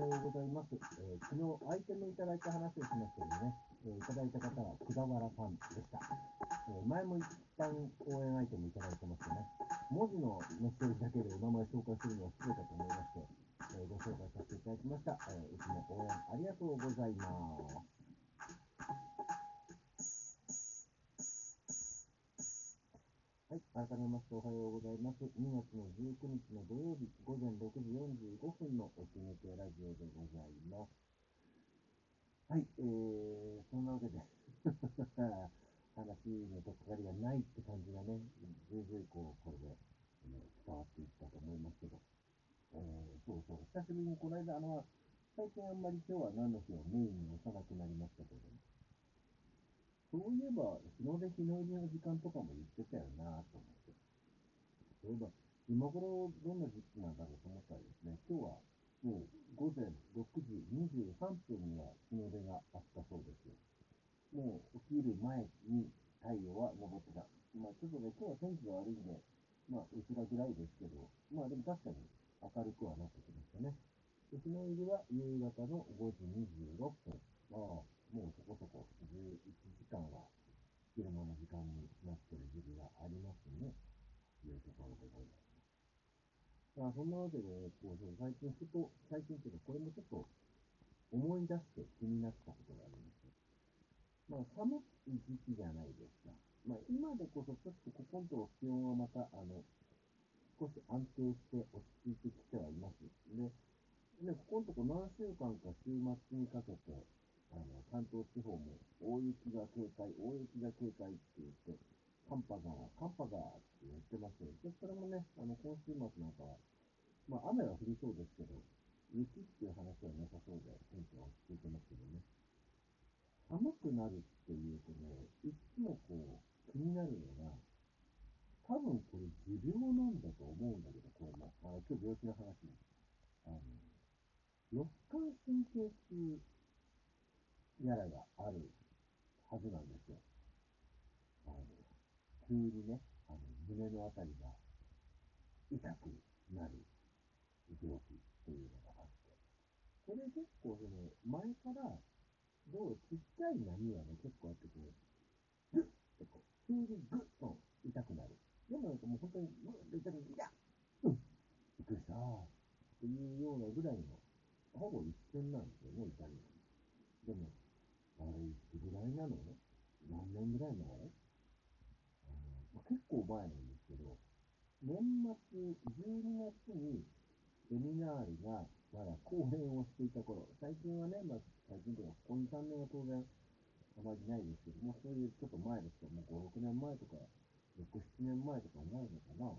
はようございます。えー昨日、アイテムいただいた話をしましたけどね、えーいただいた方はくだわらさんでした。えー前も一旦応援アイテムいただいてましてね、文字のメッセージだけでお名前紹介するのは失礼かと思いまして、えご紹介させていただきました。えいつも応援ありがとうございます。改めましておはようございます。2月の19日の土曜日午前6時45分のお決めてラジオでございます。はい、えー、そんなわけで、話のとっかかりがないって感じがね、ずいずいこう、これで、えー伝わっていったと思いますけど、えー、そうそう、久しぶりにこの間、あの、最近あんまり今日は何の日をメインに押さなくなりましたけど、そういえば、日の出日の入りの時間とかも言ってたよなと思って。そういえば、今頃どんな時期なんだろうと思ったらですね、今日はもう午前6時23分には日の出があったそうですよ。もう起きる前に太陽は昇ってた。まあちょっとね、今日は天気が悪いんで、まあ薄ら暗いですけど、まあでも確かに明るくはなってきましたね。日の入りは夕方の5時26分。まあ、もうそこそこ11時間は昼間の時間になってる時期がありますね。というところでございます。まあ、そんなわけで、こう最近ふと、最近っていうか、これもちょっと思い出して気になったことがあります。まあ、寒い時期じゃないですか。まあ、今でこそちょっとここのところ気温はまた、あの、少し安定して落ち着いてきてはいます。で、で、ここのとこ何週間か週末にかけて、あの、関東地方も大雪が警戒、大雪が警戒って言って、寒波が、寒波がって言ってますよ。で、それもね、あの、今週末なんかは、まあ、雨は降りそうですけど、雪っていう話はなさそうで、天気は落ち着いてますけどね。寒くなるっていうとね、いつもこう、気になるのが、多分これ持病なんだと思うんだけど、これも、あの、今日病気の話ね。あの、肋間神経痛やらがあるはずなんですよ。あの、急にね、あの、胸のあたりが痛くなる病気っていうのがあって。これ結構その、前から、どうちっちゃい波はね、結構あってこう、グッってこう、急にグッと痛くなる。でもなんかもう本当に、グッと痛くなる。いやうんびっくりしたっていうようなぐらいの、ほぼ一瞬なんですよね、痛みが。でも、いつぐらいなの？何年ぐらい前、まあ、結構前なんですけど、年末12月にセミナールがまだ講演をしていた頃、最近はね、まあ、最近とか、ここ2、3年は当然あまりないですけども、そういうちょっと前ですけども、5、6年前とか、6、7年前とかになるのかな。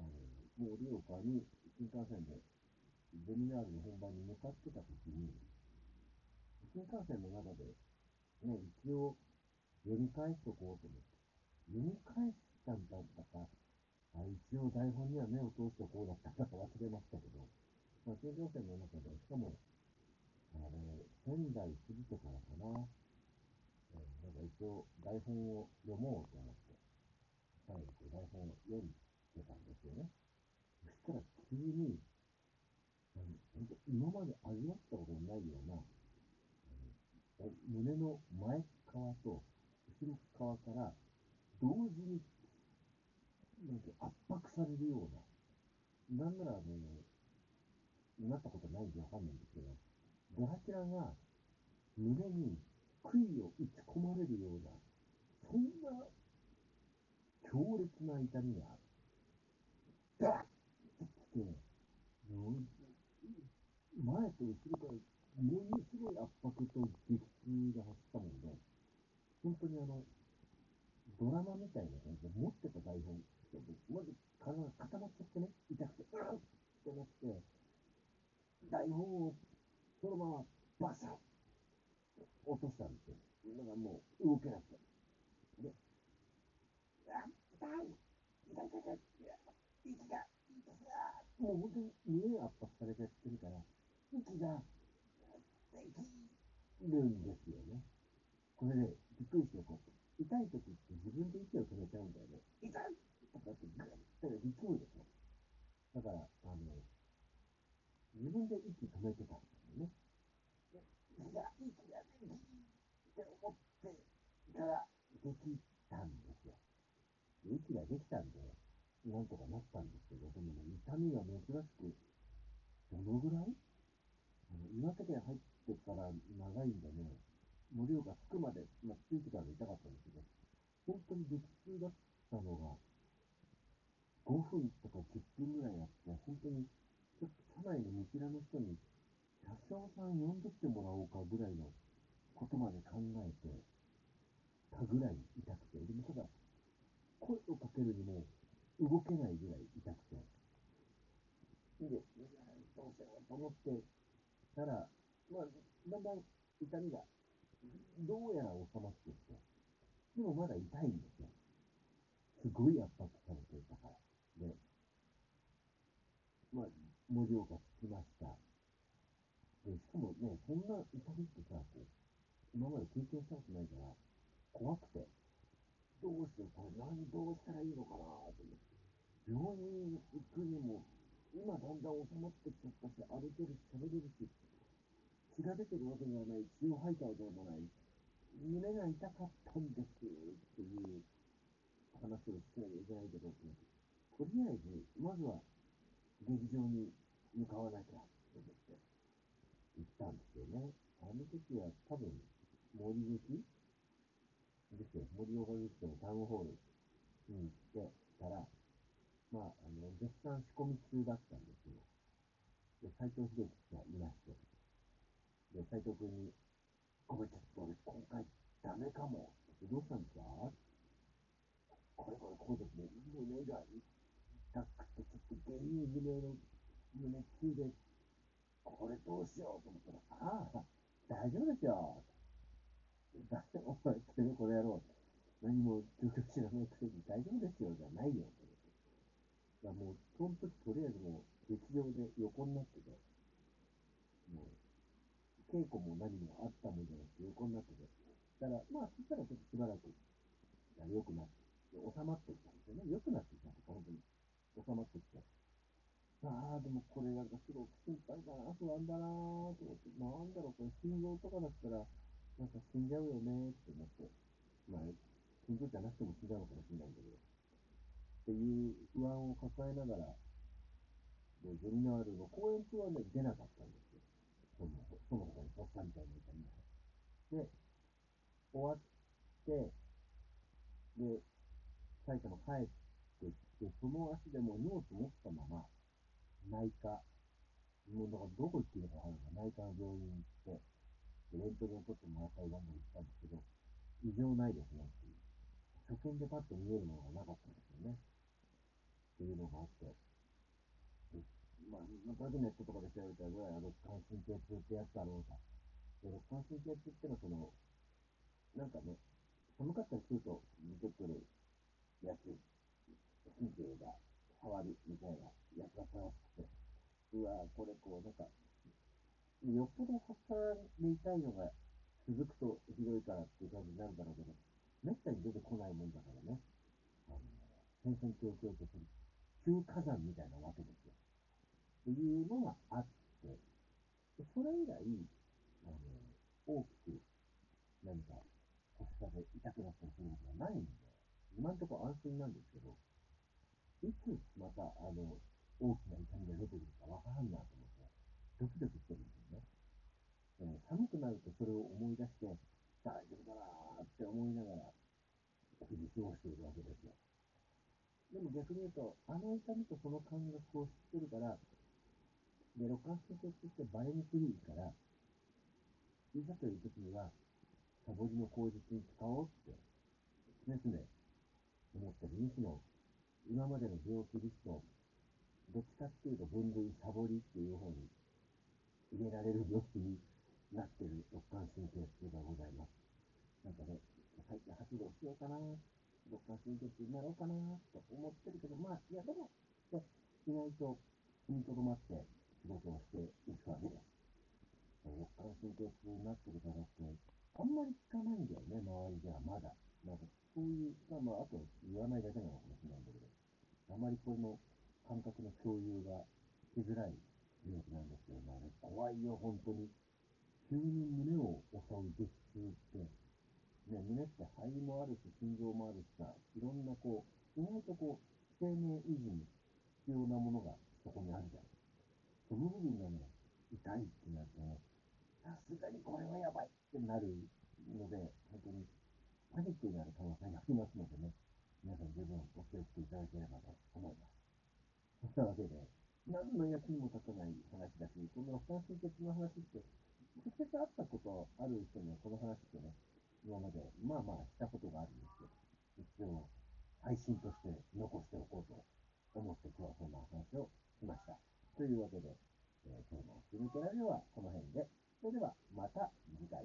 あの、もう盛岡に新幹線でゼミナールの本番に向かってた時に、新幹線の中で、ね、一応読み返しとこうと思って、読み返したんだったか、あ一応台本には目を通してこうだったか忘れましたけど、まあ、新幹線の中で、しかも、あれ、仙台過ぎてからかな、えーなんか一応台本を読もうと思って、最後こう台本を読んでたんですよね。そしたら急に、今まで味わったことのないような、胸の前側と後ろ側から同時になんか圧迫されるような、なんならあの、なったことないんでわかんないんですけど、ドラキュラが胸に杭を打ち込まれるような、そんな強烈な痛みが、ダッてきて、前と後ろからものすごい圧迫と激痛が走ったもんで、本当にあの、ドラマみたいな感じで持ってた台本って、まず体が固まっちゃってね、痛くて、うーってなって、台本をそのままバサッ落としたんですよ。だからもう動けなくて。で、あ、痛い痛い痛い痛い息が、息が、もう本当に胸が圧迫されてるから、息がるんですよね。これね、びっくりして、こう、痛い時って自分で息を止めちゃうんだよね。痛いとかってグッて力むでしょ。だから、あの、自分で痛いんでね、盛岡着くまで、まあ、着いてからで痛かったんですけど、本当に激痛だったのが、5分とか10分ぐらいあって、本当に、ちょっと車内の見切らの人に、車掌さん呼んでってもらおうかぐらいのことまで考えてたぐらい痛くて、でもただ、声をかけるにも動けないぐらい痛くて、で、どうしようと思ってたら、まあ、だんだん痛みが、どうやら収まってきて、でもまだ痛いんですよ。すごい圧迫されていたから。で、まあ、盛岡着きました。で、しかもね、そんな痛みってさ、こう、今まで経験したことないから、怖くて、どうしよう、これ何、どうしたらいいのかなと思って。病院行くにも、今だんだん収まってきちゃったし、歩けるし、喋れるし、血が出てるわけではない、血を吐いたわけでもない、胸が痛かったんですっていう話をしなきゃいけないけど、とりあえず、まずは劇場に向かわなきゃと思って行ったんですよね。あの時は多分、森口ですよ。森岡口のタウンホールに行ってたら、まあ、あの、絶賛仕込み中だったんですよ。で、斎藤秀樹がいまして、で、斎藤君に、ごめん、ちょっと俺、今回ダメかも。どうしたんですかこれこれこうですね、胸が痛くて、ちょっと原因不明の胸痛で、これどうしようと思ったら、ああ、大丈夫ですよ。だってお前、てめえこの野郎、何も究極知らないくせに大丈夫ですよじゃないよ。だからもう、その時とりあえずもう、劇場で横になってて、もう、稽古も何もあったもんじゃなくて横になってて、だから、まあ、そしたらちょっとしばらく、良くなって、収まってきたんですよね。良くなってきたんです、本当に。収まってきて。ああ、でもこれなんかすごく心配だな、不安だなと思って、なんだろう、これ心臓とかだったら、なんか死んじゃうよねって思って、まあ、心臓じゃなくても死んじゃうのかもしれないんだけど、っていう不安を抱えながら、で、ゼミナールの公演中はね、出なかったんですよ。その、その他に発作みたいな痛みが。で、終わって、で、埼玉帰ってきて、その足でも荷物持ったまま、内科、もうだからどこ行っていいのかわからない内科の病院に行って、レントゲン取ってもらったりなんだりしたんですけど、異常ないですねっていう。初見でパッと見えるものがなかったんですよね。っていうのがあって、まあ、なんとなくネットとかで調べたぐらい、肋間神経痛ってやつだろうか。で、肋間神経痛ってのはその、なんかね、寒かったりすると出てくるやつ、神経が触るみたいなやったらしくて、うわこれこう、なんか、よっぽど発作で痛いのが続くとひどいからっていう感じになるだろうけど、めったに出てこないもんだからね、あの、戦々恐々とする、急火山みたいなわけですよ。っていうのがあって、それ以来、あの、大きく何か発作で痛くなったりすることがないんで、今んとこ安心なんですけど、いつまた、あの、大きな痛みが出てくるかわからんなと思って、ドキドキしてるんですよね。でも寒くなるとそれを思い出して、大丈夫だなーって思いながら、日々過ごしているわけですよ。でも逆に言うと、あの痛みとその感覚を知ってるから、で、肋間神経痛ってバレにくいから、いざという時には、サボりの口実に使おうって、常々思ってる。むしろ、今までの病気リスト、どっちかっていうと分類サボりっていう方に入れられる病気になってる肋間神経痛がございます。なんかね、最近発動しようかな、肋間神経痛になろうかなと思ってるけど、まあ、いやでも、で意外と踏みとどまって仕事をしていくわけです。肋間神経痛になってる方って、あんまり聞かないんだよね、周りではまだ。なんか、そういう、まあ、まあ、あと言わないだけまりこの感覚の共有がしづらい病気なんですよね。怖いよ、本当に。急に胸を襲う激痛って、ね、胸って肺もあるし、心臓もあるしさ、いろんなこう、意外とこう、生命維持に必要なものも立たない話だし、この感染的な話って、直接会ったことある人にはこの話ってね、今まで、まあまあしたことがあるんですけど、一応、配信として残しておこうと思って今日はそんな話をしました。というわけで、えー、今日のスニーカラジオはこの辺で、それではまた次回。